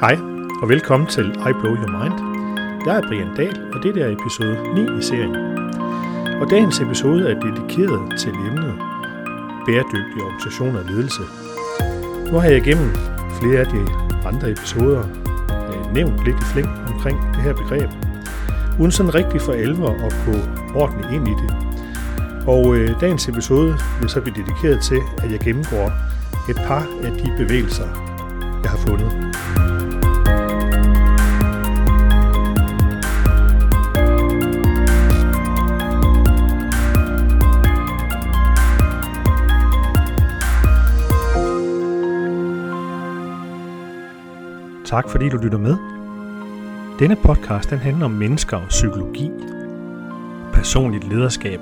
Hej, og velkommen til I Blow Your Mind. Jeg er Brian Dahl, og det er episode 9 i serien. Og dagens episode er dedikeret til emnet bæredygtig organisation og ledelse. Nu har jeg igennem flere af de andre episoder øh, nævnt lidt i flæng omkring det her begreb, uden sådan rigtig for alvor at gå ordentligt ind i det. Og øh, dagens episode vil så blive dedikeret til, at jeg gennemgår et par af de bevægelser, Tak fordi du lytter med. Denne podcast den handler om mennesker og psykologi, personligt lederskab,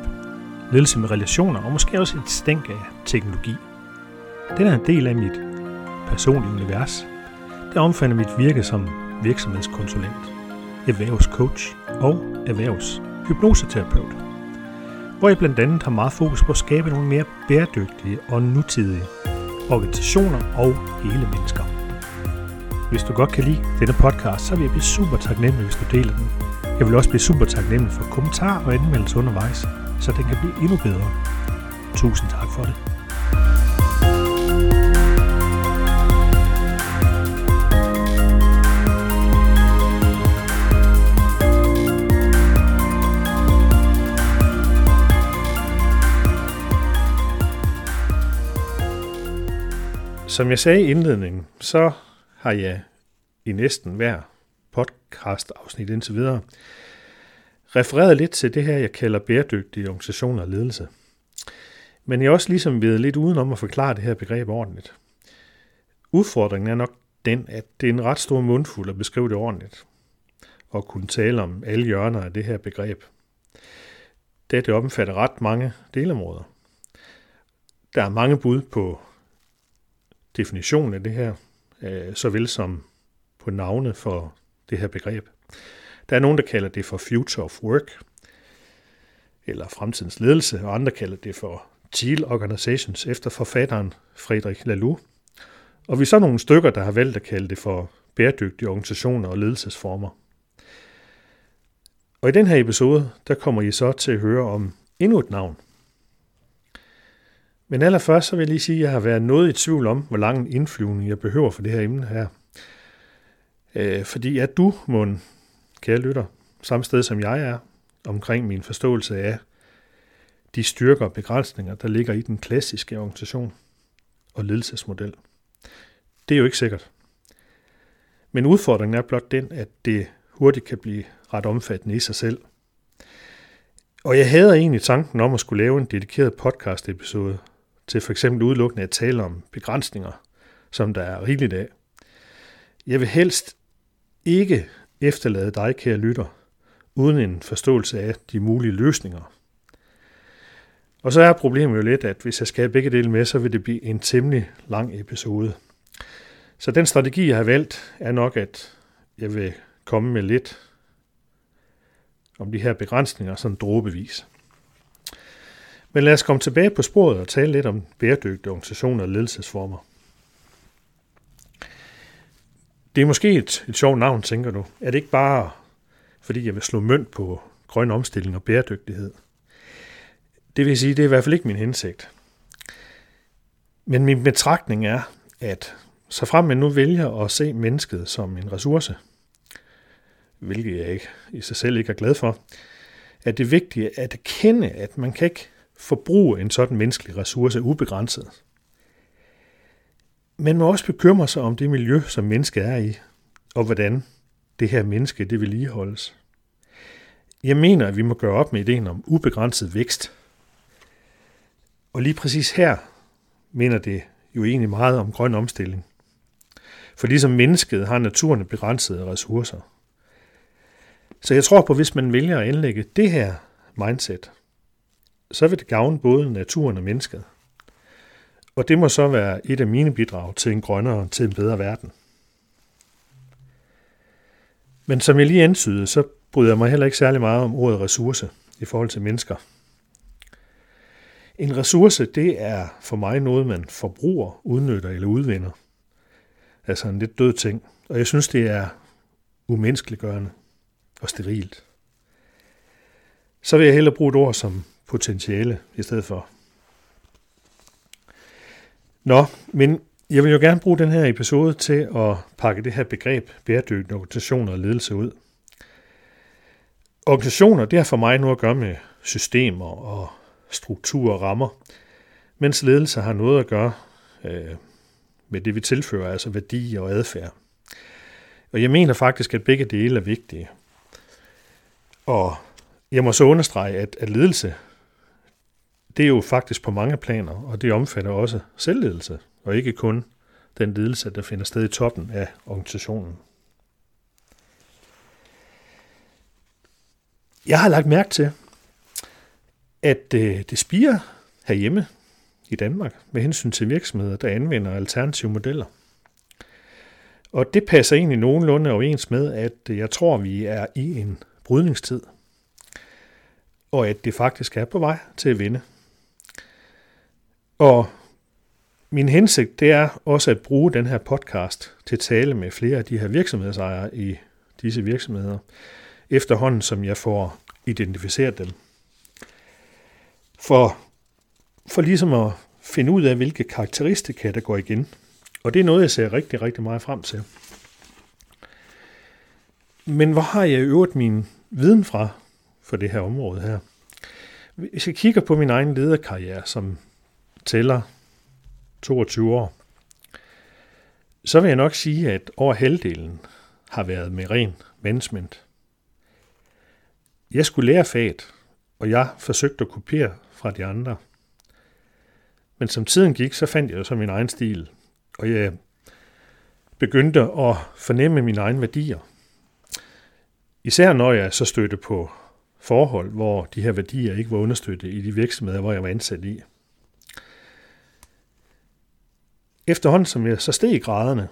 ledelse med relationer og måske også et stænk af teknologi. Den er en del af mit personlige univers, der omfatter mit virke som virksomhedskonsulent, erhvervscoach og erhvervshypnoseterapeut, hvor jeg blandt andet har meget fokus på at skabe nogle mere bæredygtige og nutidige organisationer og hele mennesker. Hvis du godt kan lide denne podcast, så vil jeg blive super taknemmelig, hvis du deler den. Jeg vil også blive super taknemmelig for kommentarer og anmeldelser undervejs, så den kan blive endnu bedre. Tusind tak for det. Som jeg sagde i indledningen, så har jeg i næsten hver podcast-afsnit indtil videre refereret lidt til det her, jeg kalder bæredygtige organisationer og ledelse. Men jeg er også ligesom ved lidt udenom at forklare det her begreb ordentligt. Udfordringen er nok den, at det er en ret stor mundfuld at beskrive det ordentligt, og kunne tale om alle hjørner af det her begreb. Da det omfatter ret mange delområder. Der er mange bud på definitionen af det her, øh, såvel som på navne for det her begreb. Der er nogen, der kalder det for Future of Work, eller fremtidens ledelse, og andre kalder det for Teal Organizations efter forfatteren Frederik Laloux. Og vi er så nogle stykker, der har valgt at kalde det for bæredygtige organisationer og ledelsesformer. Og i den her episode, der kommer I så til at høre om endnu et navn. Men allerførst så vil jeg lige sige, at jeg har været noget i tvivl om, hvor lang en indflyvning jeg behøver for det her emne her. Øh, fordi at du, Mon, kære lytter, samme sted som jeg er, omkring min forståelse af de styrker og begrænsninger, der ligger i den klassiske organisation og ledelsesmodel. Det er jo ikke sikkert. Men udfordringen er blot den, at det hurtigt kan blive ret omfattende i sig selv. Og jeg havde egentlig tanken om at skulle lave en dedikeret podcast-episode til for eksempel udelukkende at tale om begrænsninger, som der er rigeligt af. Jeg vil helst ikke efterlade dig, kære lytter, uden en forståelse af de mulige løsninger. Og så er problemet jo lidt, at hvis jeg skal have begge dele med, så vil det blive en temmelig lang episode. Så den strategi, jeg har valgt, er nok, at jeg vil komme med lidt om de her begrænsninger, sådan dråbevis. Men lad os komme tilbage på sporet og tale lidt om bæredygtige organisationer og ledelsesformer. Det er måske et, et sjovt navn, tænker du. Er det ikke bare, fordi jeg vil slå mønt på grøn omstilling og bæredygtighed? Det vil sige, det er i hvert fald ikke min hensigt. Men min betragtning er, at så frem man nu vælger at se mennesket som en ressource, hvilket jeg ikke i sig selv ikke er glad for, er det vigtigt at erkende, at man kan ikke forbruge en sådan menneskelig ressource ubegrænset. Men må også bekymre sig om det miljø, som mennesket er i, og hvordan det her menneske det vedligeholdes. Jeg mener, at vi må gøre op med ideen om ubegrænset vækst. Og lige præcis her mener det jo egentlig meget om grøn omstilling. For ligesom mennesket har naturen begrænsede ressourcer. Så jeg tror på, at hvis man vælger at anlægge det her mindset, så vil det gavne både naturen og mennesket. Og det må så være et af mine bidrag til en grønnere, til en bedre verden. Men som jeg lige antydede, så bryder jeg mig heller ikke særlig meget om ordet ressource i forhold til mennesker. En ressource, det er for mig noget, man forbruger, udnytter eller udvinder. Altså en lidt død ting, og jeg synes, det er umenneskeliggørende og sterilt. Så vil jeg hellere bruge et ord som potentiale i stedet for. Nå, men jeg vil jo gerne bruge den her episode til at pakke det her begreb bæredygtig organisation og ledelse ud. Organisationer, det har for mig noget at gøre med systemer og struktur og rammer, mens ledelse har noget at gøre øh, med det, vi tilfører, altså værdi og adfærd. Og jeg mener faktisk, at begge dele er vigtige. Og jeg må så understrege, at, at ledelse, det er jo faktisk på mange planer, og det omfatter også selvledelse, og ikke kun den ledelse, der finder sted i toppen af organisationen. Jeg har lagt mærke til, at øh, det spiger herhjemme i Danmark med hensyn til virksomheder, der anvender alternative modeller. Og det passer egentlig nogenlunde overens med, at jeg tror, vi er i en brydningstid, og at det faktisk er på vej til at vinde. Og min hensigt det er også at bruge den her podcast til at tale med flere af de her virksomhedsejere i disse virksomheder, efterhånden som jeg får identificeret dem. For, for ligesom at finde ud af, hvilke karakteristika der går igen. Og det er noget, jeg ser rigtig, rigtig meget frem til. Men hvor har jeg øvet min viden fra for det her område her? Hvis jeg kigger på min egen lederkarriere, som tæller 22 år, så vil jeg nok sige, at over halvdelen har været med ren management. Jeg skulle lære faget, og jeg forsøgte at kopiere fra de andre. Men som tiden gik, så fandt jeg så min egen stil, og jeg begyndte at fornemme mine egne værdier. Især når jeg så stødte på forhold, hvor de her værdier ikke var understøttet i de virksomheder, hvor jeg var ansat i. Efterhånden som jeg så steg i graderne,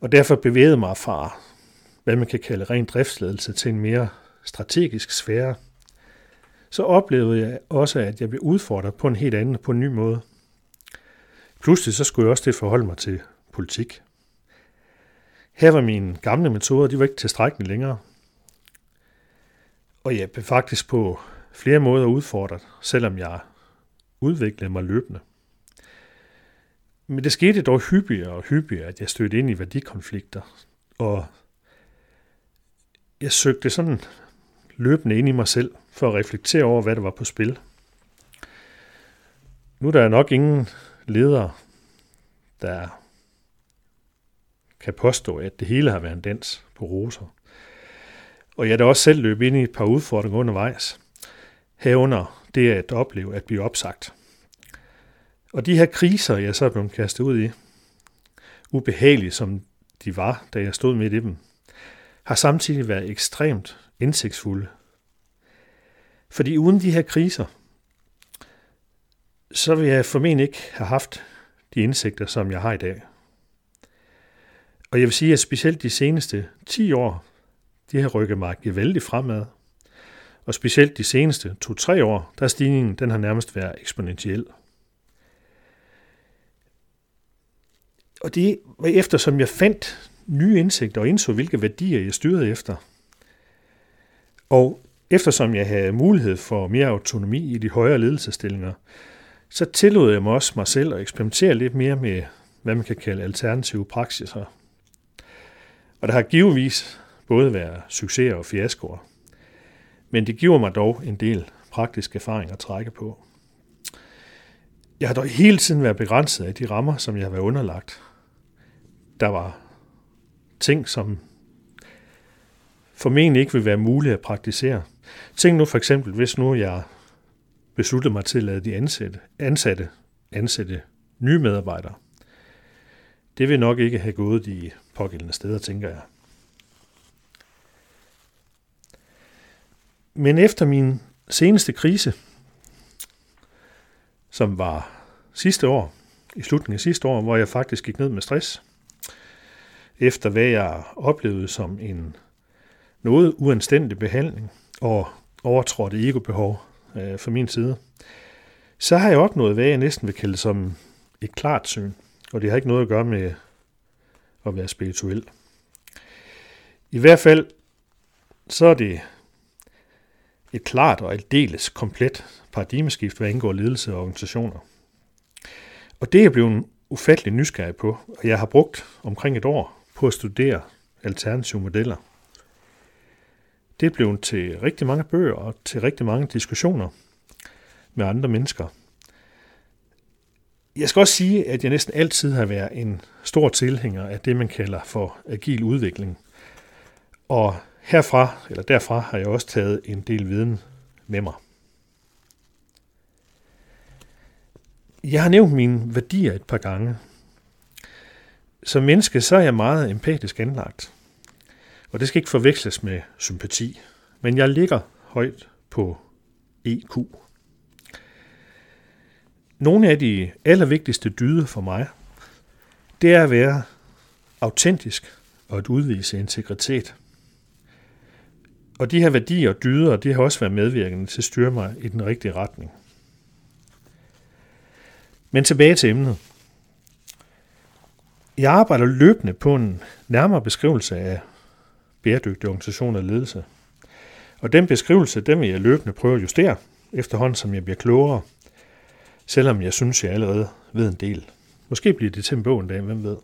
og derfor bevægede mig fra, hvad man kan kalde ren driftsledelse, til en mere strategisk sfære, så oplevede jeg også, at jeg blev udfordret på en helt anden, på en ny måde. Pludselig så skulle jeg også det forholde mig til politik. Her var mine gamle metoder, de var ikke tilstrækkelige længere. Og jeg blev faktisk på flere måder udfordret, selvom jeg udviklede mig løbende. Men det skete dog hyppigere og hyppigere, at jeg stødte ind i værdikonflikter, og jeg søgte sådan løbende ind i mig selv for at reflektere over, hvad der var på spil. Nu er der nok ingen ledere, der kan påstå, at det hele har været en dans på roser. Og jeg er da også selv løbet ind i et par udfordringer undervejs. Herunder det at opleve at blive opsagt. Og de her kriser, jeg så er blevet kastet ud i, ubehagelige som de var, da jeg stod midt i dem, har samtidig været ekstremt indsigtsfulde. Fordi uden de her kriser, så vil jeg formentlig ikke have haft de indsigter, som jeg har i dag. Og jeg vil sige, at specielt de seneste 10 år, de har rykket mig gevaldigt fremad. Og specielt de seneste 2-3 år, der er stigningen den har nærmest været eksponentiel. Og det var efter, som jeg fandt nye indsigter og indså, hvilke værdier jeg styrede efter. Og eftersom jeg havde mulighed for mere autonomi i de højere ledelsestillinger, så tillod jeg mig også mig selv at eksperimentere lidt mere med, hvad man kan kalde alternative praksiser. Og der har givetvis både været succeser og fiaskoer. Men det giver mig dog en del praktisk erfaring at trække på. Jeg har dog hele tiden været begrænset af de rammer, som jeg har været underlagt. Der var ting, som formentlig ikke vil være muligt at praktisere. Tænk nu for eksempel, hvis nu jeg besluttede mig til at lade de ansatte, ansatte ansætte nye medarbejdere. Det vil nok ikke have gået de pågældende steder, tænker jeg. Men efter min seneste krise, som var sidste år, i slutningen af sidste år, hvor jeg faktisk gik ned med stress, efter hvad jeg oplevede som en noget uanstændig behandling og overtrådte egobehov øh, fra min side, så har jeg opnået, hvad jeg næsten vil kalde som et klart syn. Og det har ikke noget at gøre med at være spirituel. I hvert fald så er det et klart og aldeles komplet paradigmeskift, hvad indgår ledelse og organisationer. Og det er jeg blevet ufattelig nysgerrig på, og jeg har brugt omkring et år på at studere alternative modeller. Det blev til rigtig mange bøger og til rigtig mange diskussioner med andre mennesker. Jeg skal også sige, at jeg næsten altid har været en stor tilhænger af det, man kalder for agil udvikling. Og herfra, eller derfra, har jeg også taget en del viden med mig. Jeg har nævnt mine værdier et par gange. Som menneske så er jeg meget empatisk anlagt. Og det skal ikke forveksles med sympati. Men jeg ligger højt på EQ. Nogle af de allervigtigste dyder for mig, det er at være autentisk og at udvise integritet. Og de her værdier og dyder, det har også været medvirkende til at styre mig i den rigtige retning. Men tilbage til emnet. Jeg arbejder løbende på en nærmere beskrivelse af bæredygtig organisation og ledelse. Og den beskrivelse, den vil jeg løbende prøve at justere, efterhånden som jeg bliver klogere, selvom jeg synes, jeg allerede ved en del. Måske bliver det til en bog en dag, hvem ved.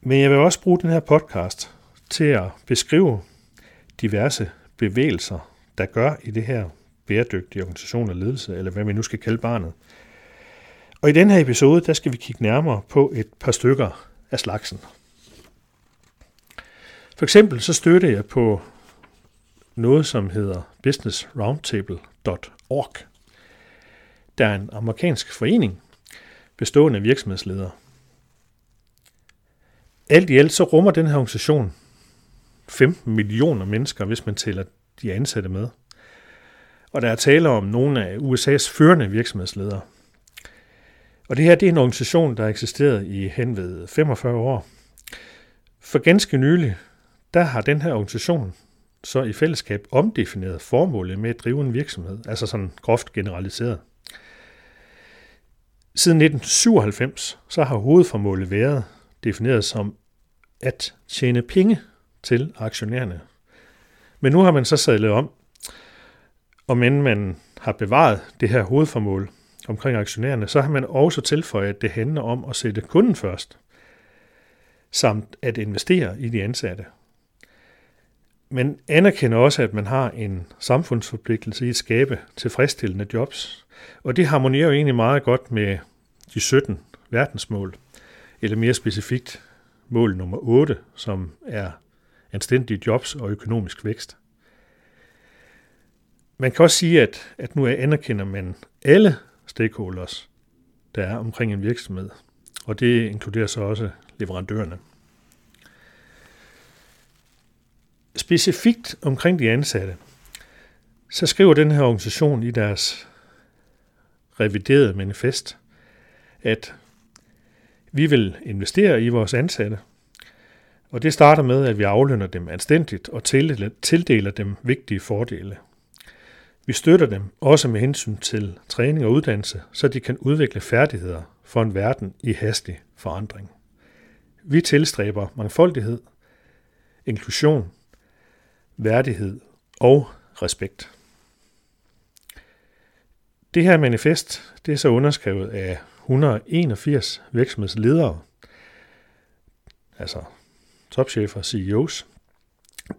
Men jeg vil også bruge den her podcast til at beskrive diverse bevægelser, der gør i det her bæredygtige organisation og ledelse, eller hvad vi nu skal kalde barnet. Og i den her episode, der skal vi kigge nærmere på et par stykker af slagsen. For eksempel så støtter jeg på noget, som hedder businessroundtable.org. Der er en amerikansk forening bestående af virksomhedsledere. Alt i alt så rummer den her organisation 15 millioner mennesker, hvis man tæller de ansatte med. Og der er tale om nogle af USA's førende virksomhedsledere. Og det her det er en organisation, der har eksisteret i henved 45 år. For ganske nylig, der har den her organisation så i fællesskab omdefineret formålet med at drive en virksomhed, altså sådan groft generaliseret. Siden 1997 så har hovedformålet været defineret som at tjene penge til aktionærerne. Men nu har man så sadlet om, og men man har bevaret det her hovedformål omkring aktionærerne, så har man også tilføjet, at det handler om at sætte kunden først, samt at investere i de ansatte. Men anerkender også, at man har en samfundsforpligtelse i at skabe tilfredsstillende jobs, og det harmonerer jo egentlig meget godt med de 17 verdensmål, eller mere specifikt mål nummer 8, som er anstændige jobs og økonomisk vækst. Man kan også sige, at, at nu anerkender man alle stakeholders, der er omkring en virksomhed, og det inkluderer så også leverandørerne. Specifikt omkring de ansatte, så skriver den her organisation i deres reviderede manifest, at vi vil investere i vores ansatte, og det starter med, at vi aflønner dem anstændigt og tildeler dem vigtige fordele. Vi støtter dem også med hensyn til træning og uddannelse, så de kan udvikle færdigheder for en verden i hastig forandring. Vi tilstræber mangfoldighed, inklusion, værdighed og respekt. Det her manifest det er så underskrevet af 181 virksomhedsledere, altså topchefer og CEOs,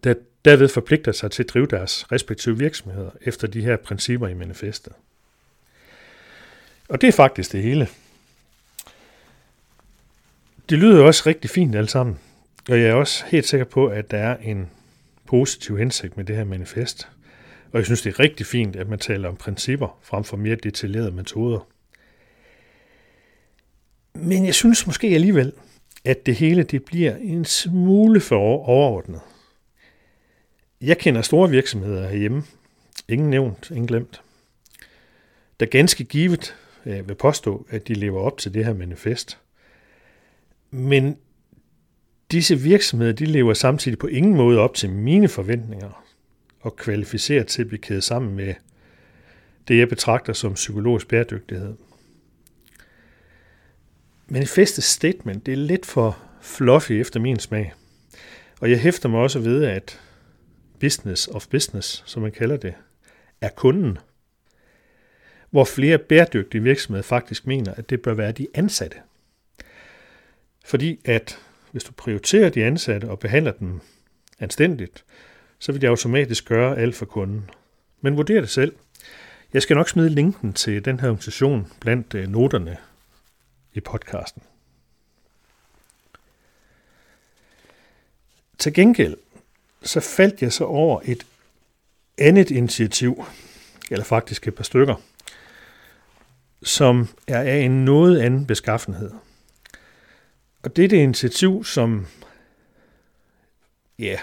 der derved forpligter sig til at drive deres respektive virksomheder efter de her principper i manifestet. Og det er faktisk det hele. Det lyder jo også rigtig fint alt sammen, og jeg er også helt sikker på, at der er en positiv hensigt med det her manifest. Og jeg synes, det er rigtig fint, at man taler om principper frem for mere detaljerede metoder. Men jeg synes måske alligevel, at det hele det bliver en smule for overordnet. Jeg kender store virksomheder herhjemme. Ingen nævnt, ingen glemt. Der ganske givet jeg vil påstå, at de lever op til det her manifest. Men disse virksomheder de lever samtidig på ingen måde op til mine forventninger og kvalificerer til at blive kædet sammen med det, jeg betragter som psykologisk bæredygtighed. manifestet statement, det er lidt for fluffy efter min smag. Og jeg hæfter mig også ved, at business of business, som man kalder det, er kunden. Hvor flere bæredygtige virksomheder faktisk mener, at det bør være de ansatte. Fordi at hvis du prioriterer de ansatte og behandler dem anstændigt, så vil det automatisk gøre alt for kunden. Men vurder det selv. Jeg skal nok smide linken til den her organisation blandt øh, noterne i podcasten. Til gengæld, så faldt jeg så over et andet initiativ, eller faktisk et par stykker, som er af en noget anden beskaffenhed. Og det er det initiativ, som ja,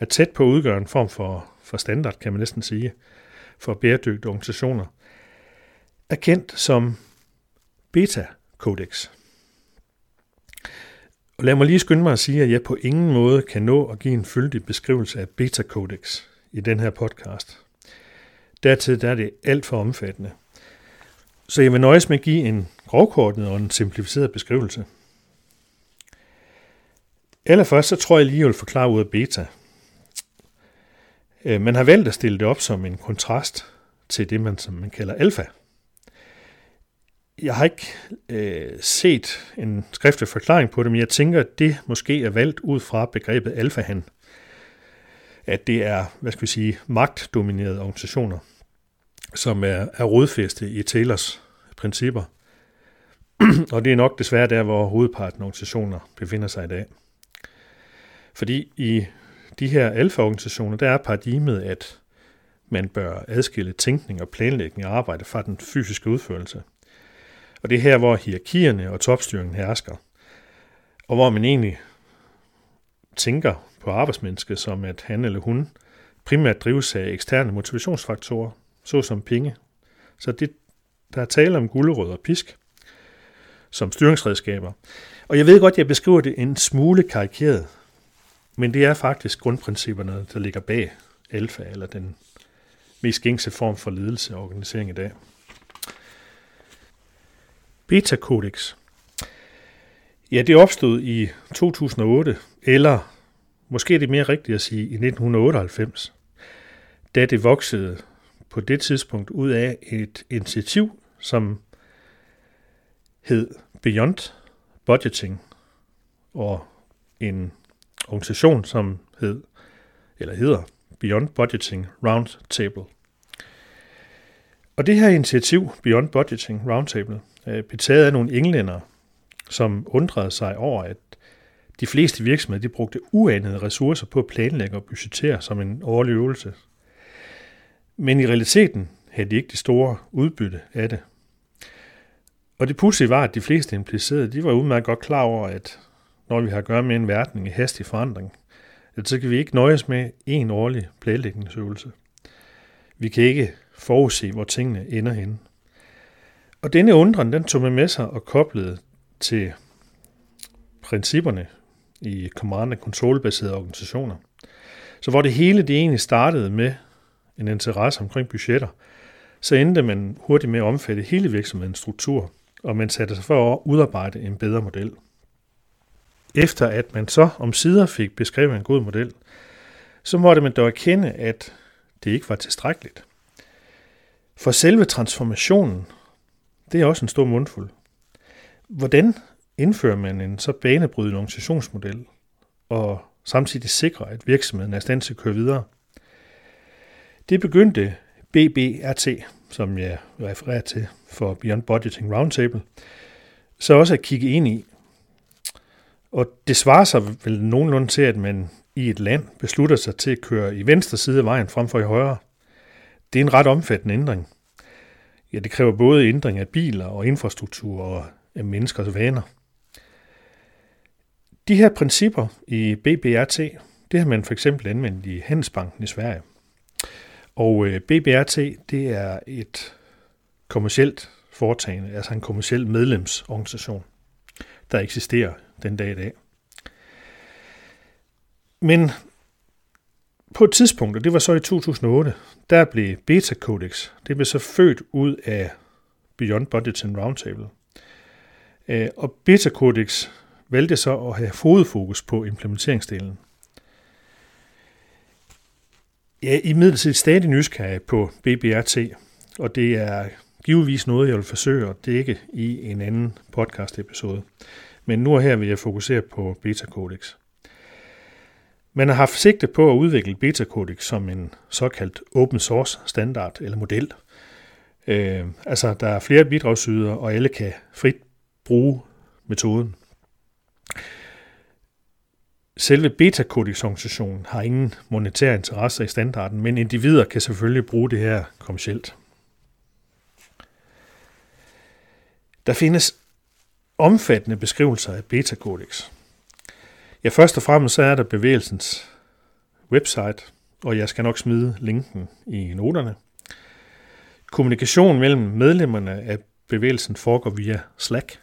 er tæt på at udgøre en form for, for standard, kan man næsten sige, for bæredygtige organisationer, er kendt som Beta Codex. Og lad mig lige skynde mig at sige, at jeg på ingen måde kan nå at give en fyldig beskrivelse af Beta Codex i den her podcast. Dertil der er det alt for omfattende. Så jeg vil nøjes med at give en grovkortet og en simplificeret beskrivelse. Allerførst så tror jeg lige, jeg vil forklare ud af beta. Øh, man har valgt at stille det op som en kontrast til det, man, som man kalder alfa. Jeg har ikke øh, set en skriftlig forklaring på det, men jeg tænker, at det måske er valgt ud fra begrebet alfahan. At det er, hvad skal vi sige, magtdominerede organisationer, som er, er rodfæstet i Taylors principper. Og det er nok desværre der, hvor hovedparten af organisationer befinder sig i dag. Fordi i de her alfa-organisationer, der er paradigmet, at man bør adskille tænkning og planlægning af arbejde fra den fysiske udførelse. Og det er her, hvor hierarkierne og topstyringen hersker. Og hvor man egentlig tænker på arbejdsmennesket som, at han eller hun primært drives af eksterne motivationsfaktorer, såsom penge. Så det, der er tale om gulerød og pisk som styringsredskaber. Og jeg ved godt, jeg beskriver det en smule karikeret, men det er faktisk grundprincipperne, der ligger bag alfa, eller den mest gængse form for ledelse og organisering i dag. Beta Codex. Ja, det opstod i 2008, eller måske er det mere rigtigt at sige i 1998, da det voksede på det tidspunkt ud af et initiativ, som hed Beyond Budgeting, og en organisation, som hed, eller hedder Beyond Budgeting Roundtable. Og det her initiativ, Beyond Budgeting Roundtable, øh, betaget af nogle englænder, som undrede sig over, at de fleste virksomheder de brugte uanede ressourcer på at planlægge og budgettere som en årlig øvelse. Men i realiteten havde de ikke det store udbytte af det. Og det pudsige var, at de fleste implicerede, de var udmærket godt klar over, at når vi har at gøre med en verden i hastig forandring, så kan vi ikke nøjes med en årlig planlægningsøvelse. Vi kan ikke forudse, hvor tingene ender henne. Og denne undren, den tog man med sig og koblede til principperne i command and control baserede organisationer. Så hvor det hele det egentlig startede med en interesse omkring budgetter, så endte man hurtigt med at omfatte hele virksomhedens struktur, og man satte sig for at udarbejde en bedre model. Efter at man så om sider fik beskrevet en god model, så måtte man dog erkende, at det ikke var tilstrækkeligt. For selve transformationen, det er også en stor mundfuld. Hvordan indfører man en så banebrydende organisationsmodel, og samtidig sikrer, at virksomheden er i stand til at køre videre? Det begyndte BBRT, som jeg refererer til for Beyond Budgeting Roundtable, så også at kigge ind i, og det svarer sig vel nogenlunde til, at man i et land beslutter sig til at køre i venstre side af vejen frem for i højre. Det er en ret omfattende ændring. Ja, det kræver både ændring af biler og infrastruktur og af menneskers vaner. De her principper i BBRT, det har man for eksempel anvendt i Handelsbanken i Sverige. Og øh, BBRT, det er et kommercielt foretagende, altså en kommersiel medlemsorganisation, der eksisterer den dag i dag. Men på et tidspunkt, og det var så i 2008, der blev Beta Codex, det blev så født ud af Beyond Budgets and Roundtable. Øh, og Beta Codex valgte så at have hovedfokus på implementeringsdelen. Jeg er imidlertid stadig nysgerrig på BBRT, og det er givetvis noget, jeg vil forsøge at dække i en anden podcast-episode. Men nu og her vil jeg fokusere på Beta Codex. Man har haft sigte på at udvikle Betacodex som en såkaldt open source standard eller model. Øh, altså, der er flere bidragsydere, og alle kan frit bruge metoden. Selve Betacodex-organisationen har ingen monetære interesse i standarden, men individer kan selvfølgelig bruge det her kommercielt. Der findes omfattende beskrivelser af Betacodex. Ja, først og fremmest så er der bevægelsens website, og jeg skal nok smide linken i noterne. Kommunikation mellem medlemmerne af bevægelsen foregår via Slack.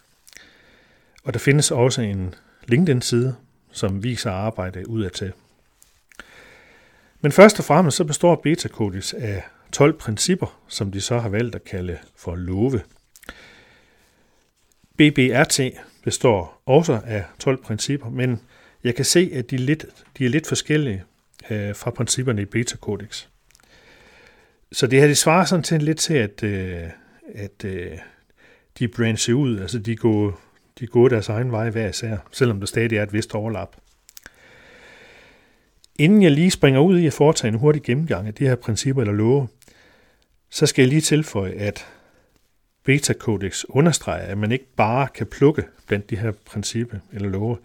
Og der findes også en LinkedIn-side, som viser arbejde udadtil. Men først og fremmest så består beta af 12 principper, som de så har valgt at kalde for love. BBRT består også af 12 principper, men jeg kan se, at de er lidt, de er lidt forskellige øh, fra principperne i beta -kodex. Så det her, det svarer sådan til lidt til, at, øh, at øh, de brancher ud, altså de går, de går deres egen vej hver især, selvom der stadig er et vist overlap. Inden jeg lige springer ud i at foretage en hurtig gennemgang af de her principper eller love, så skal jeg lige tilføje, at Beta Codex understreger, at man ikke bare kan plukke blandt de her principper eller love.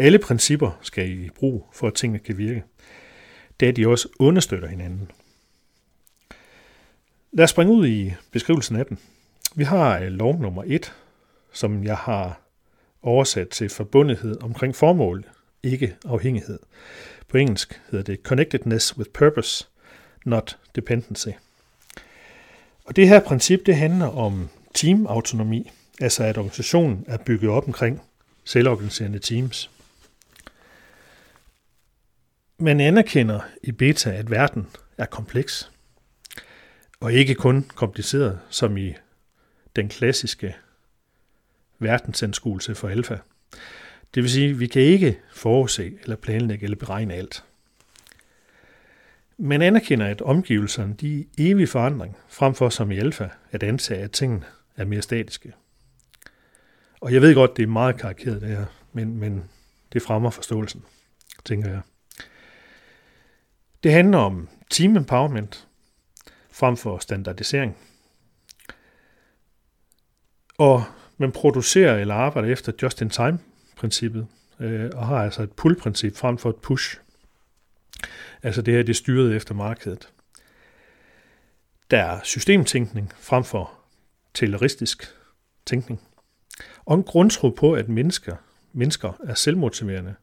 Alle principper skal i brug, for at tingene kan virke, da de også understøtter hinanden. Lad os springe ud i beskrivelsen af den. Vi har øh, lov nummer 1, som jeg har oversat til forbundethed omkring formål, ikke afhængighed. På engelsk hedder det Connectedness with Purpose, not Dependency. Og det her princip, det handler om teamautonomi, altså at organisationen er bygget op omkring selvorganiserende teams. Man anerkender i beta, at verden er kompleks, og ikke kun kompliceret, som i den klassiske verdensanskuelse for alfa. Det vil sige, at vi kan ikke forudse eller planlægge eller beregne alt. Man anerkender, at omgivelserne de er i evig forandring, frem for som i alfa at antage, at tingene er mere statiske. Og jeg ved godt, det er meget karikeret det her, men, men det fremmer forståelsen, tænker jeg. Det handler om team empowerment frem for standardisering. Og man producerer eller arbejder efter just-in-time-princippet, øh, og har altså et pull-princip frem for et push. Altså det her, det er styret efter markedet. Der er systemtænkning frem for tayloristisk tænkning. Og en grundtro på, at mennesker, mennesker er selvmotiverende,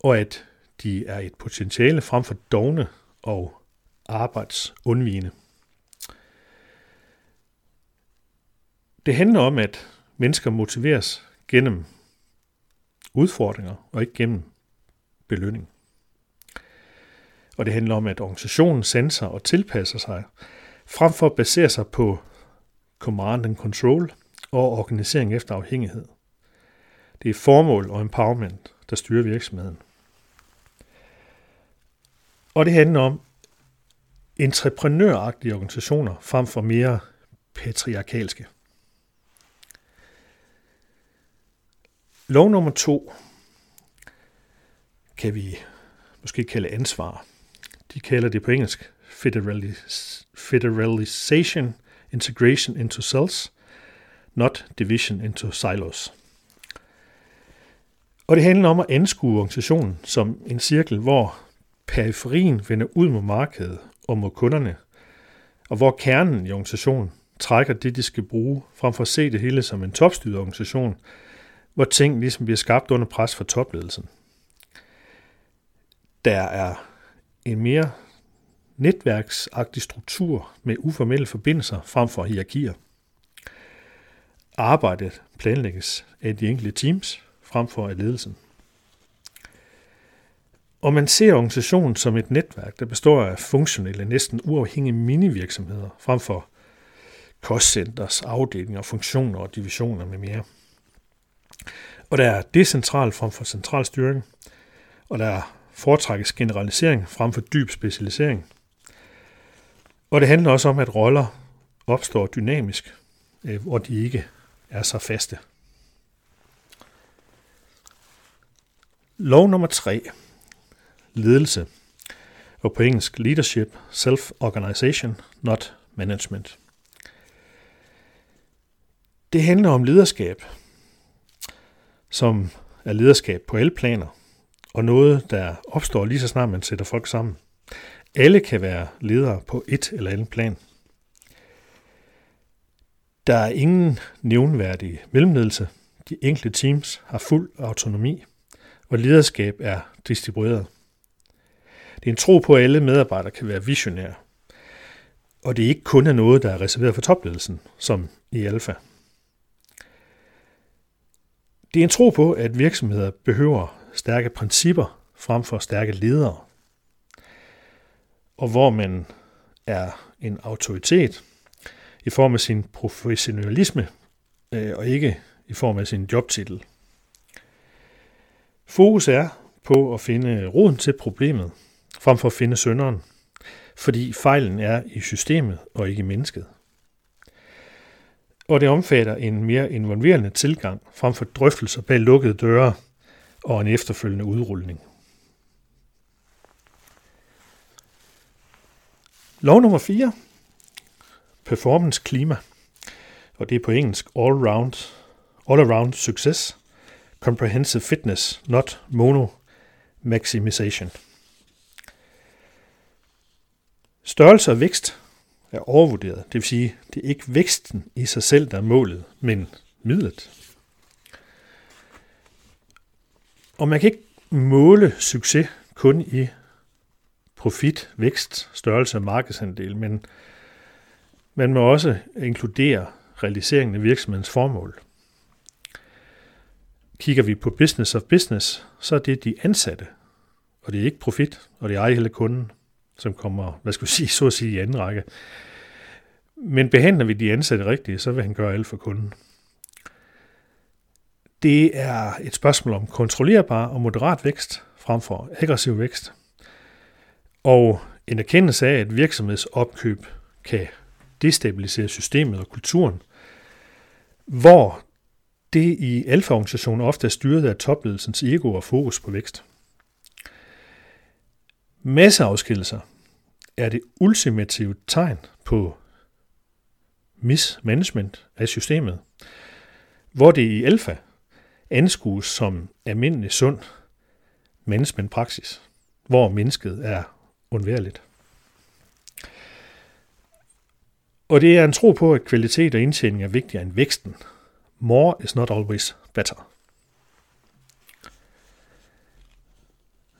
og at de er et potentiale frem for dogne og arbejdsundvigende. Det handler om, at mennesker motiveres gennem udfordringer og ikke gennem belønning. Og det handler om, at organisationen sanser og tilpasser sig, frem for at basere sig på command and control og organisering efter afhængighed. Det er formål og empowerment, der styrer virksomheden. Og det handler om entreprenøragtige organisationer frem for mere patriarkalske. Lov nummer to kan vi måske kalde ansvar. De kalder det på engelsk federalis- federalization, integration into cells, not division into silos. Og det handler om at anskue organisationen som en cirkel, hvor periferien vender ud mod markedet og mod kunderne, og hvor kernen i organisationen trækker det, de skal bruge, frem for at se det hele som en topstyret organisation, hvor ting ligesom bliver skabt under pres fra topledelsen. Der er en mere netværksagtig struktur med uformelle forbindelser frem for hierarkier. Arbejdet planlægges af de enkelte teams frem for af ledelsen. Og man ser organisationen som et netværk, der består af funktionelle, næsten uafhængige minivirksomheder, frem for kostcenters, afdelinger, funktioner og divisioner med mere. Og der er decentral frem for central styring, og der foretrækkes generalisering frem for dyb specialisering. Og det handler også om, at roller opstår dynamisk, øh, hvor de ikke er så faste. Lov nummer 3. Ledelse. Og på engelsk leadership, self-organization, not management. Det handler om lederskab, som er lederskab på alle planer, og noget, der opstår lige så snart man sætter folk sammen. Alle kan være ledere på et eller andet plan. Der er ingen nævnværdig mellemledelse. De enkelte teams har fuld autonomi, og lederskab er distribueret. Det er en tro på, at alle medarbejdere kan være visionære. Og det er ikke kun er noget, der er reserveret for topledelsen, som i Alfa. Det er en tro på, at virksomheder behøver stærke principper frem for stærke ledere. Og hvor man er en autoritet i form af sin professionalisme, øh, og ikke i form af sin jobtitel. Fokus er på at finde roden til problemet, frem for at finde sønderen, fordi fejlen er i systemet og ikke i mennesket. Og det omfatter en mere involverende tilgang frem for drøftelser bag lukkede døre og en efterfølgende udrulning. Lov nummer 4. Performance klima. Og det er på engelsk all round, all around success, comprehensive fitness, not mono maximization. Størrelse og vækst er overvurderet. Det vil sige, det er ikke væksten i sig selv, der er målet, men midlet. Og man kan ikke måle succes kun i profit, vækst, størrelse og markedsandel, men man må også inkludere realiseringen af virksomhedens formål. Kigger vi på business of business, så er det de ansatte, og det er ikke profit, og det er ej heller kunden, som kommer, hvad skal vi sige, så at sige i anden række. Men behandler vi de ansatte rigtigt, så vil han gøre alt for kunden. Det er et spørgsmål om kontrollerbar og moderat vækst frem for aggressiv vækst. Og en erkendelse af, at virksomhedsopkøb kan destabilisere systemet og kulturen, hvor det i alfa-organisationer ofte er styret af topledelsens ego og fokus på vækst. Masseafskillelser er det ultimative tegn på mismanagement af systemet, hvor det i alfa anskues som almindelig sund managementpraksis, hvor mennesket er undværligt. Og det er en tro på, at kvalitet og indtjening er vigtigere end væksten. More is not always better.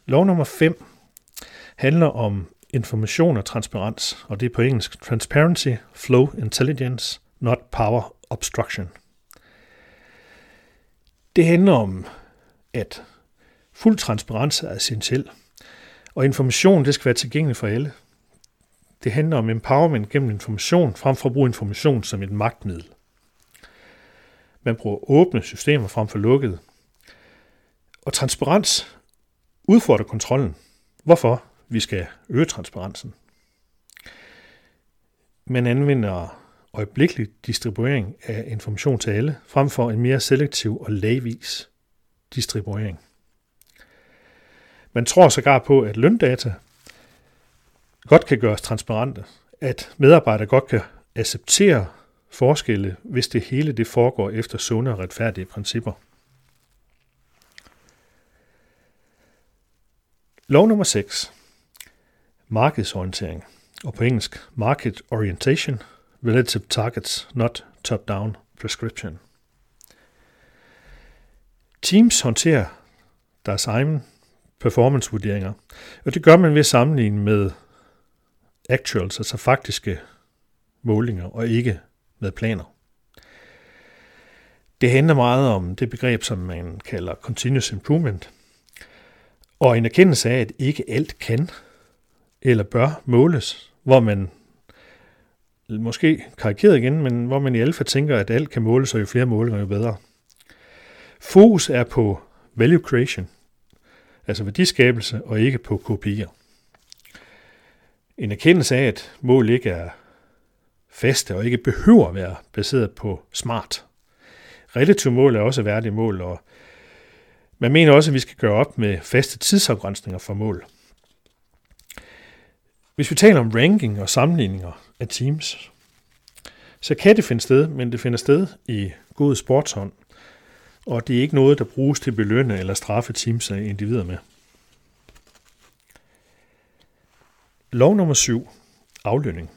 Lov nummer 5 handler om information og transparens, og det er på engelsk Transparency, Flow Intelligence, not Power Obstruction. Det handler om, at fuld transparens er essentiel, og information det skal være tilgængelig for alle. Det handler om empowerment gennem information, frem for at bruge information som et magtmiddel. Man bruger åbne systemer frem for lukkede. Og transparens udfordrer kontrollen. Hvorfor? Vi skal øge transparensen. Man anvender øjeblikkelig distribuering af information til alle, frem for en mere selektiv og lagvis distribuering. Man tror sågar på, at løndata godt kan gøres transparente, at medarbejdere godt kan acceptere forskelle, hvis det hele det foregår efter sunde og retfærdige principper. Lov nummer 6. Markedsorientering, og på engelsk Market Orientation, Relative Targets, not Top-Down Prescription. Teams håndterer deres egen performance-vurderinger, og det gør man ved at sammenligne med actuals, altså faktiske målinger, og ikke med planer. Det handler meget om det begreb, som man kalder continuous improvement, og en erkendelse af, at ikke alt kan eller bør måles, hvor man måske karikeret igen, men hvor man i alfa tænker, at alt kan måles, og jo flere målinger, jo bedre. Fokus er på value creation, altså værdiskabelse, og ikke på kopier. En erkendelse af, at mål ikke er faste og ikke behøver at være baseret på smart. Relative mål er også værdige mål, og man mener også, at vi skal gøre op med faste tidsafgrænsninger for mål. Hvis vi taler om ranking og sammenligninger af teams, så kan det finde sted, men det finder sted i god sportshånd, og det er ikke noget, der bruges til at belønne eller straffe teams af individer med. Lov nummer 7. Aflønning.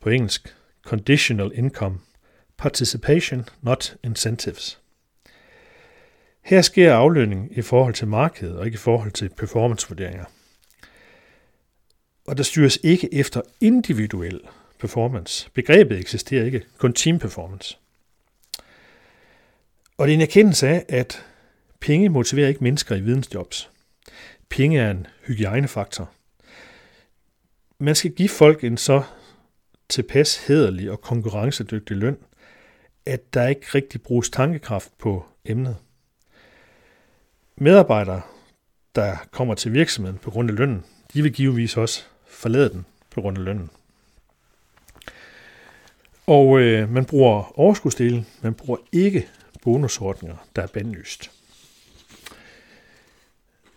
På engelsk Conditional Income. Participation, not incentives. Her sker aflønning i forhold til markedet og ikke i forhold til performancevurderinger. Og der styres ikke efter individuel performance. Begrebet eksisterer ikke, kun team performance. Og det er en erkendelse af, at penge motiverer ikke mennesker i vidensjobs. Penge er en hygiejnefaktor. Man skal give folk en så tilpas hederlig og konkurrencedygtig løn, at der ikke rigtig bruges tankekraft på emnet. Medarbejdere, der kommer til virksomheden på grund af lønnen, de vil givetvis også forlade den på grund af lønnen. Og øh, man bruger overskudsdelen, man bruger ikke bonusordninger, der er bandlyst.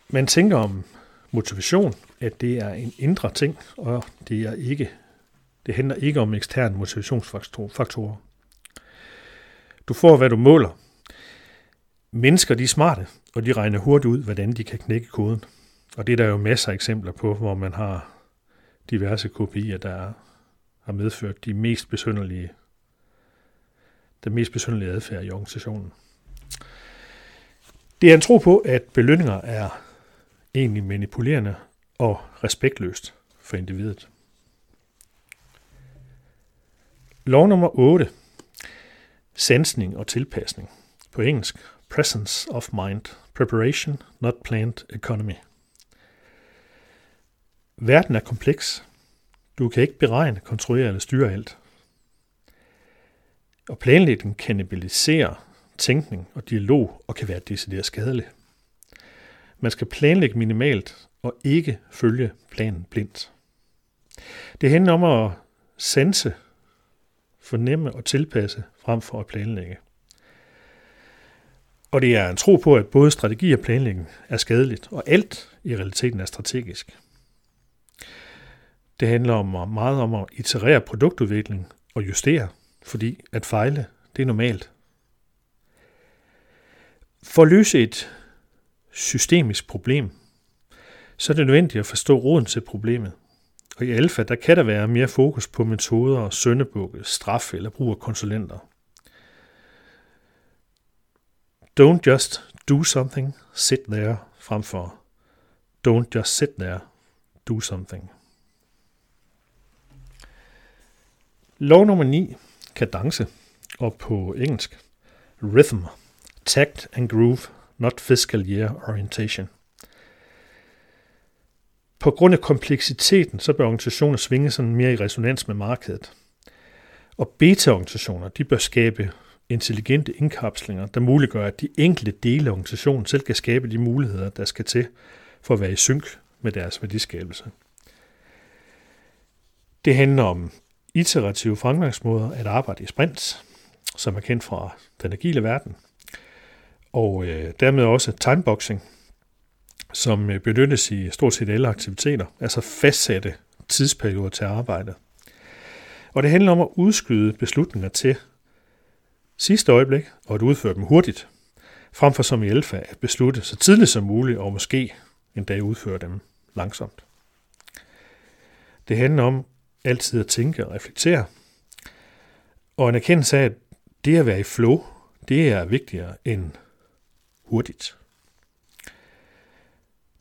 Man tænker om motivation, at det er en indre ting, og det er ikke det handler ikke om eksterne motivationsfaktorer. Du får, hvad du måler. Mennesker de er smarte, og de regner hurtigt ud, hvordan de kan knække koden. Og det er der jo masser af eksempler på, hvor man har diverse kopier, der har medført de mest besynderlige, den mest besynderlige adfærd i organisationen. Det er en tro på, at belønninger er egentlig manipulerende og respektløst for individet. Lov nummer 8. Sensning og tilpasning. På engelsk. Presence of mind. Preparation, not planned economy. Verden er kompleks. Du kan ikke beregne, kontrollere eller styre alt. Og planlægning kannibaliserer tænkning og dialog og kan være decideret skadelig. Man skal planlægge minimalt og ikke følge planen blindt. Det handler om at sanse, fornemme og tilpasse frem for at planlægge. Og det er en tro på, at både strategi og planlægning er skadeligt, og alt i realiteten er strategisk. Det handler om meget om at iterere produktudvikling og justere, fordi at fejle, det er normalt. For at løse et systemisk problem, så er det nødvendigt at forstå roden til problemet – og i alfa, der kan der være mere fokus på metoder, og søndebukke, straf eller brug af konsulenter. Don't just do something, sit there, frem for don't just sit there, do something. Lov nummer 9, kadence, og på engelsk, rhythm, tact and groove, not fiscal year orientation. På grund af kompleksiteten, så bør organisationer svinge sådan mere i resonans med markedet. Og beta-organisationer, de bør skabe intelligente indkapslinger, der muliggør, at de enkelte dele af organisationen selv kan skabe de muligheder, der skal til for at være i synk med deres værdiskabelse. Det handler om iterative fremgangsmåder at arbejde i sprints, som er kendt fra den agile verden, og øh, dermed også timeboxing, som øh, benyttes i stort set alle aktiviteter, altså fastsatte tidsperioder til arbejdet. Og det handler om at udskyde beslutninger til sidste øjeblik, og at udføre dem hurtigt, frem for som i alfa at beslutte så tidligt som muligt, og måske en dag udføre dem langsomt. Det handler om altid at tænke og reflektere, og en erkendelse af, at det at være i flow, det er vigtigere end hurtigt.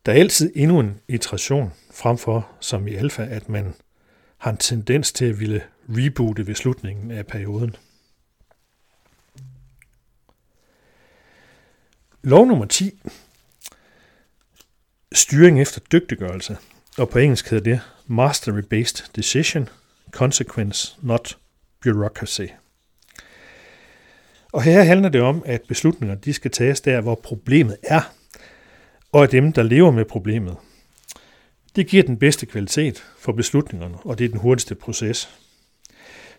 Der er altid endnu en iteration, frem for som i alfa, at man har en tendens til at ville reboote ved slutningen af perioden. Lov nummer 10. Styring efter dygtiggørelse. Og på engelsk hedder det Mastery-Based Decision, Consequence, Not Bureaucracy. Og her handler det om, at beslutninger de skal tages der, hvor problemet er, og af dem, der lever med problemet. Det giver den bedste kvalitet for beslutningerne, og det er den hurtigste proces.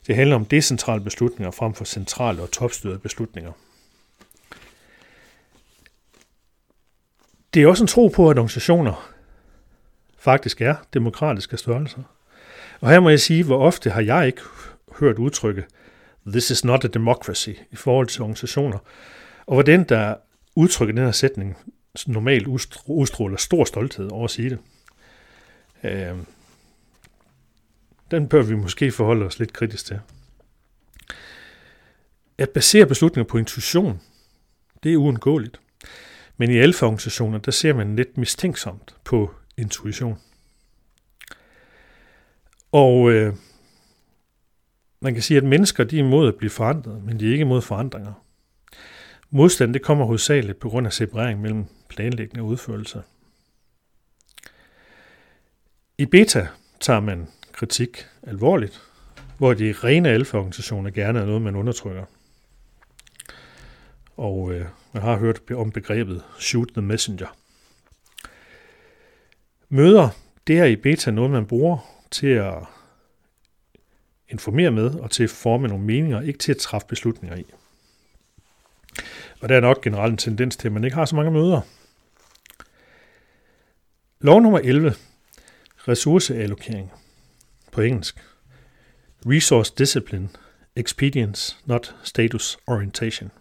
Det handler om decentrale beslutninger frem for centrale og topstyrede beslutninger. Det er også en tro på, at organisationer faktisk er demokratiske størrelser. Og her må jeg sige, hvor ofte har jeg ikke hørt udtrykket, this is not a democracy, i forhold til organisationer, og hvor den, der udtrykker den her sætning, normalt udstråler stor stolthed over at sige det. Øh, den bør vi måske forholde os lidt kritisk til. At basere beslutninger på intuition, det er uundgåeligt. Men i alfa-organisationer, der ser man lidt mistænksomt på intuition. Og øh, man kan sige, at mennesker de er imod at blive forandret, men de er ikke imod forandringer. Modstand det kommer hovedsageligt på grund af separering mellem planlægning og udførelse. I beta tager man kritik alvorligt, hvor de rene alfa-organisationer gerne er noget, man undertrykker. Og øh, man har hørt om begrebet shoot the messenger. Møder, det er i beta noget, man bruger til at informere med og til at forme nogle meninger, ikke til at træffe beslutninger i. Og der er nok generelt en tendens til, at man ikke har så mange møder. Lov nummer 11. Ressourceallokering. På engelsk. Resource discipline. Expedience, not status orientation.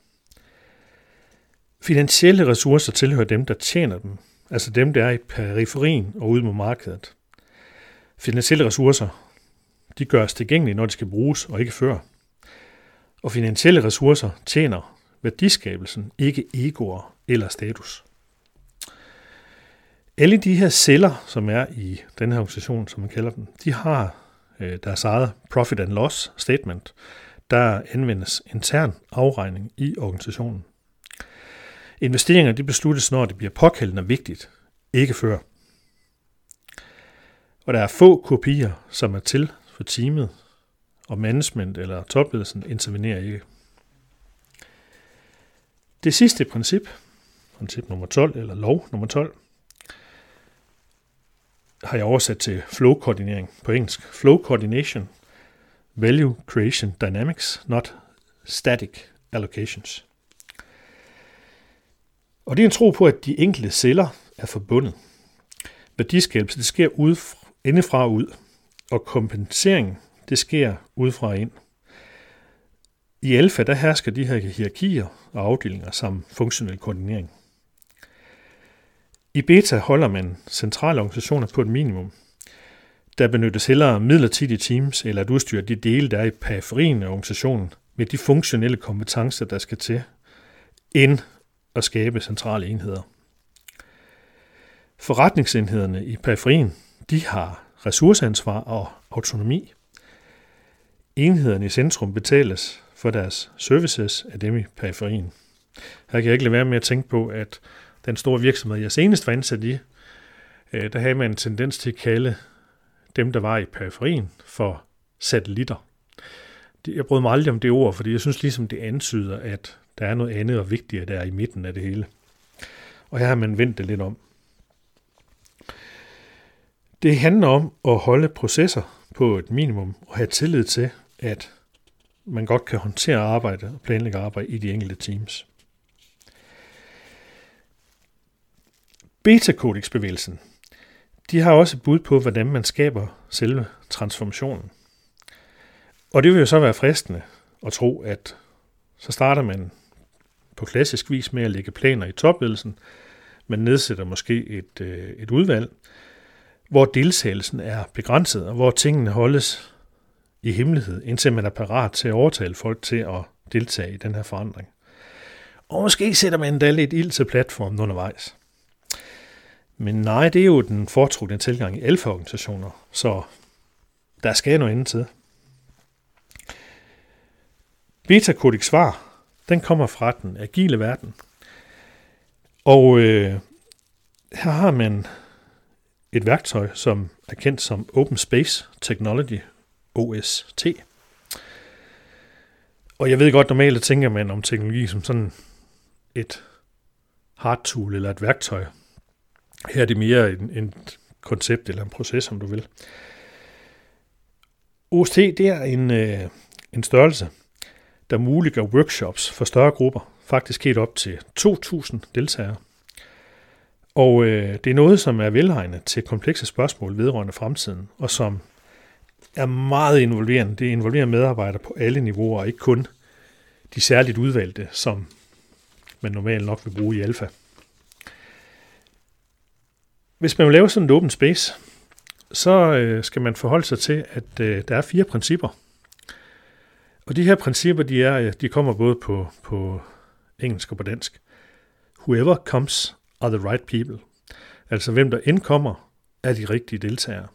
Finansielle ressourcer tilhører dem, der tjener dem, altså dem, der er i periferien og ude mod markedet. Finansielle ressourcer, de gøres tilgængelige, når de skal bruges, og ikke før. Og finansielle ressourcer tjener værdiskabelsen, ikke egoer eller status. Alle de her celler, som er i den her organisation, som man kalder dem, de har øh, deres eget profit and loss statement, der anvendes intern afregning i organisationen. Investeringer de besluttes, når det bliver påkaldende vigtigt, ikke før. Og der er få kopier, som er til for teamet, og management eller topledelsen intervenerer ikke. Det sidste princip, princip nummer 12, eller lov nummer 12, har jeg oversat til flow-koordinering på engelsk. Flow coordination, value creation dynamics, not static allocations. Og det er en tro på, at de enkelte celler er forbundet. Værdiskabelse, det sker ud, indefra og ud, og kompensering, det sker udefra og ind. I alfa, der hersker de her hierarkier og afdelinger samt funktionel koordinering. I beta holder man centrale organisationer på et minimum. Der benyttes hellere midlertidige teams eller at udstyre de dele, der er i periferien af organisationen, med de funktionelle kompetencer, der skal til, end at skabe centrale enheder. Forretningsenhederne i periferien, de har ressourceansvar og autonomi. Enhederne i centrum betales for deres services af dem i periferien. Her kan jeg ikke lade være med at tænke på, at den store virksomhed, jeg senest var ansat i, øh, der havde man en tendens til at kalde dem, der var i periferien, for satellitter. Jeg brød mig aldrig om det ord, fordi jeg synes ligesom, det antyder, at der er noget andet og vigtigere der i midten af det hele. Og her har man vendt det lidt om. Det handler om at holde processer på et minimum og have tillid til, at man godt kan håndtere arbejde og planlægge arbejde i de enkelte teams. beta bevægelsen de har også bud på, hvordan man skaber selve transformationen. Og det vil jo så være fristende at tro, at så starter man på klassisk vis med at lægge planer i topledelsen. Man nedsætter måske et, øh, et udvalg, hvor deltagelsen er begrænset, og hvor tingene holdes i hemmelighed, indtil man er parat til at overtale folk til at deltage i den her forandring. Og måske sætter man endda lidt ild til platformen undervejs. Men nej, det er jo den foretrukne tilgang i alfa-organisationer, så der skal noget andet til. Betakodik svar, den kommer fra den agile verden. Og øh, her har man et værktøj, som er kendt som Open Space Technology, OST. Og jeg ved godt, normalt tænker man om teknologi som sådan et hard tool eller et værktøj. Her er det mere en, en koncept eller en proces, om du vil. OST det er en, øh, en størrelse, der muliggør workshops for større grupper, faktisk helt op til 2.000 deltagere. Og øh, det er noget, som er velhegnet til komplekse spørgsmål vedrørende fremtiden, og som er meget involverende. Det involverer medarbejdere på alle niveauer, og ikke kun de særligt udvalgte, som man normalt nok vil bruge i alfa. Hvis man vil lave sådan et open space, så øh, skal man forholde sig til, at øh, der er fire principper. Og de her principper, de, er, de kommer både på, på engelsk og på dansk. Whoever comes are the right people. Altså hvem der indkommer, er de rigtige deltagere.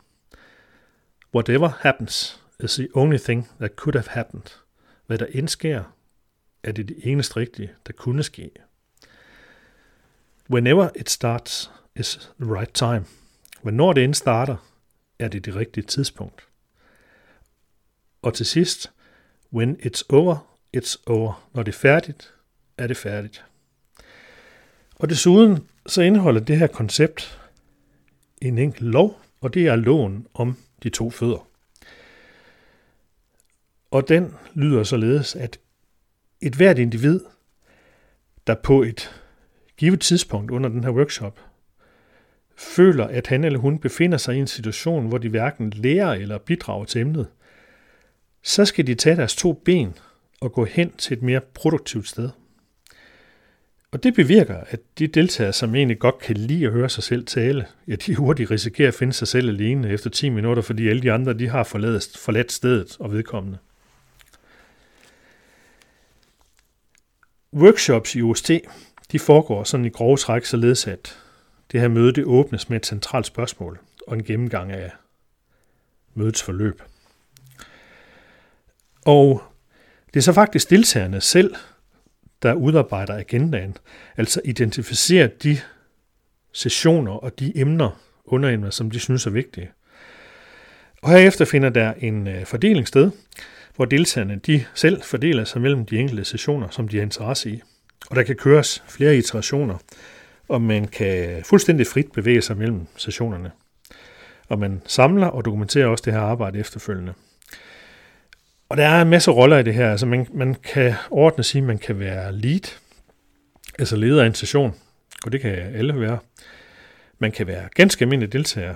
Whatever happens is the only thing that could have happened. Hvad der indsker, er det det eneste rigtige, der kunne ske. Whenever it starts is the right time. Hvornår det end starter, er det det rigtige tidspunkt. Og til sidst, when it's over, it's over. Når det er færdigt, er det færdigt. Og desuden så indeholder det her koncept en enkelt lov, og det er loven om de to fødder. Og den lyder således, at et hvert individ, der på et givet tidspunkt under den her workshop føler, at han eller hun befinder sig i en situation, hvor de hverken lærer eller bidrager til emnet, så skal de tage deres to ben og gå hen til et mere produktivt sted. Og det bevirker, at de deltagere, som egentlig godt kan lide at høre sig selv tale, ja, de hurtigt risikerer at finde sig selv alene efter 10 minutter, fordi alle de andre de har forladt, forladt stedet og vedkommende. Workshops i OST, de foregår sådan i grove træk således, at det her møde det åbnes med et centralt spørgsmål og en gennemgang af mødets forløb. Og det er så faktisk deltagerne selv, der udarbejder agendaen, altså identificerer de sessioner og de emner, underemner, som de synes er vigtige. Og herefter finder der en øh, fordeling sted, hvor deltagerne de selv fordeler sig mellem de enkelte sessioner, som de har interesse i. Og der kan køres flere iterationer, og man kan fuldstændig frit bevæge sig mellem sessionerne. Og man samler og dokumenterer også det her arbejde efterfølgende. Og der er en masse roller i det her. Altså man, man kan ordne sige, at man kan være lead, altså leder af en session, og det kan alle være. Man kan være ganske almindelig deltager,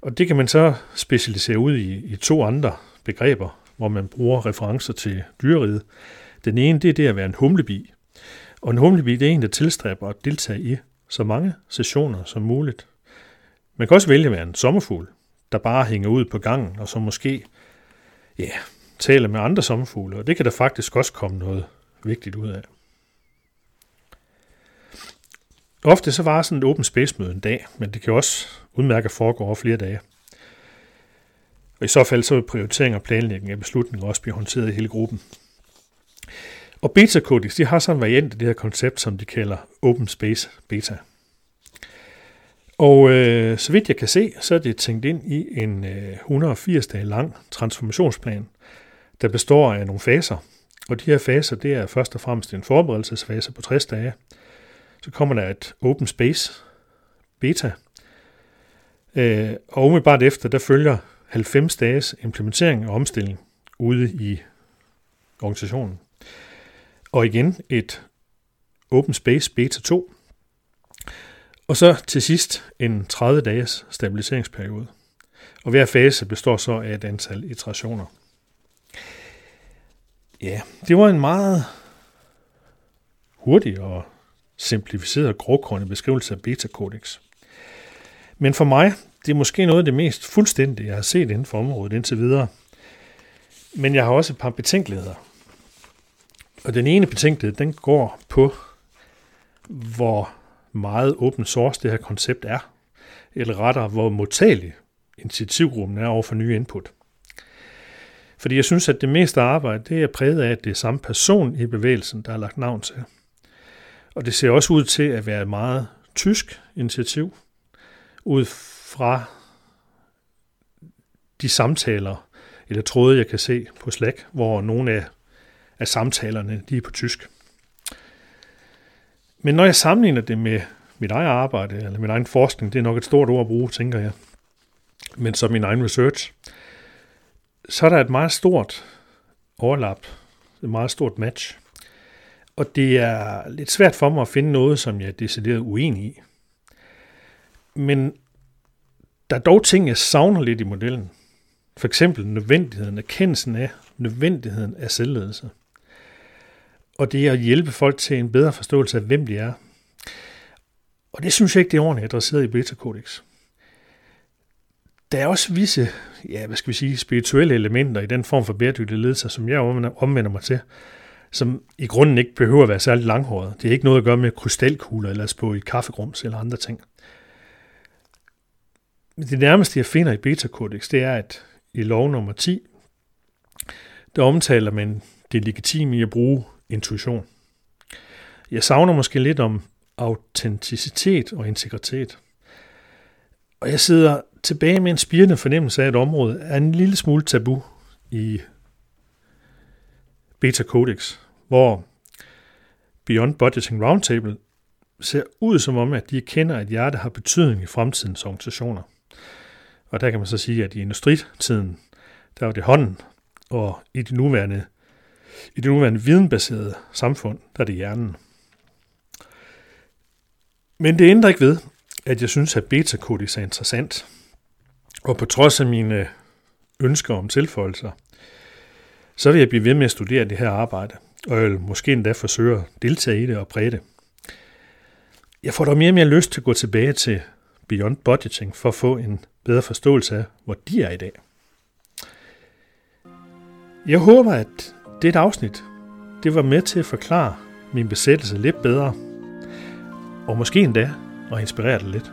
og det kan man så specialisere ud i, i to andre begreber, hvor man bruger referencer til dyreriget. Den ene, det er det at være en humlebi. Og en humlebi, det er en, der tilstræber at deltage i så mange sessioner som muligt. Man kan også vælge at være en sommerfugl, der bare hænger ud på gangen, og så måske ja, taler med andre sommerfugle, og det kan der faktisk også komme noget vigtigt ud af. Ofte så var sådan et open space møde en dag, men det kan også udmærke foregå over flere dage. Og i så fald så vil prioritering og planlægning af beslutninger også blive håndteret i hele gruppen. Og Beta de har så en variant af det her koncept, som de kalder Open Space Beta. Og øh, så vidt jeg kan se, så er det tænkt ind i en øh, 180 dage lang transformationsplan, der består af nogle faser. Og de her faser, det er først og fremmest en forberedelsesfase på 60 dage. Så kommer der et Open Space Beta. Øh, og umiddelbart efter, der følger 90 dages implementering og omstilling ude i organisationen. Og igen et Open Space Beta 2. Og så til sidst en 30 dages stabiliseringsperiode. Og hver fase består så af et antal iterationer. Ja, det var en meget hurtig og simplificeret grågrønne beskrivelse af betakodex. Men for mig, det er måske noget af det mest fuldstændige, jeg har set inden for området indtil videre. Men jeg har også et par betænkeligheder. Og den ene betænkelighed, den går på, hvor meget open source det her koncept er. Eller rettere, hvor modtagelig initiativgruppen er over for nye input. Fordi jeg synes, at det meste arbejde, det er præget af, at det er samme person i bevægelsen, der er lagt navn til. Og det ser også ud til at være et meget tysk initiativ, ud fra de samtaler eller tråde, jeg kan se på Slack, hvor nogle af, af samtalerne, de er på tysk. Men når jeg sammenligner det med mit eget arbejde, eller min egen forskning, det er nok et stort ord at bruge, tænker jeg, men som min egen research, så er der et meget stort overlap, et meget stort match. Og det er lidt svært for mig at finde noget, som jeg er decideret uenig i. Men der er dog ting, jeg savner lidt i modellen. For eksempel nødvendigheden, erkendelsen af nødvendigheden af selvledelse. Og det er at hjælpe folk til en bedre forståelse af, hvem de er. Og det synes jeg ikke, det er ordentligt adresseret i Beta Codex. Der er også visse, ja, hvad skal vi sige, spirituelle elementer i den form for bæredygtig ledelse, som jeg omvender mig til, som i grunden ikke behøver at være særlig langhåret. Det er ikke noget at gøre med krystalkugler eller spå i kaffegrums eller andre ting. Det nærmeste, jeg finder i Beta Codex, det er, at i lov nummer 10, der omtaler man det legitime i at bruge intuition. Jeg savner måske lidt om autenticitet og integritet. Og jeg sidder tilbage med en spirende fornemmelse af, at området er en lille smule tabu i Beta Codex, hvor Beyond Budgeting Roundtable ser ud som om, at de kender, at hjerte har betydning i fremtidens organisationer. Og der kan man så sige, at i industritiden, der var det hånden, og i det nuværende, i det nuværende videnbaserede samfund, der er det hjernen. Men det ændrer ikke ved, at jeg synes, at beta er interessant. Og på trods af mine ønsker om tilføjelser, så vil jeg blive ved med at studere det her arbejde, og jeg vil måske endda forsøge at deltage i det og præge det. Jeg får dog mere og mere lyst til at gå tilbage til Beyond Budgeting for at få en bedre forståelse af, hvor de er i dag. Jeg håber, at det afsnit det var med til at forklare min besættelse lidt bedre, og måske endda at inspirere det lidt.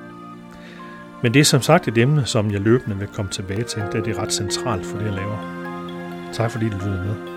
Men det er som sagt et emne, som jeg løbende vil komme tilbage til, da det er ret centralt for det, jeg laver. Tak fordi du lyttede med.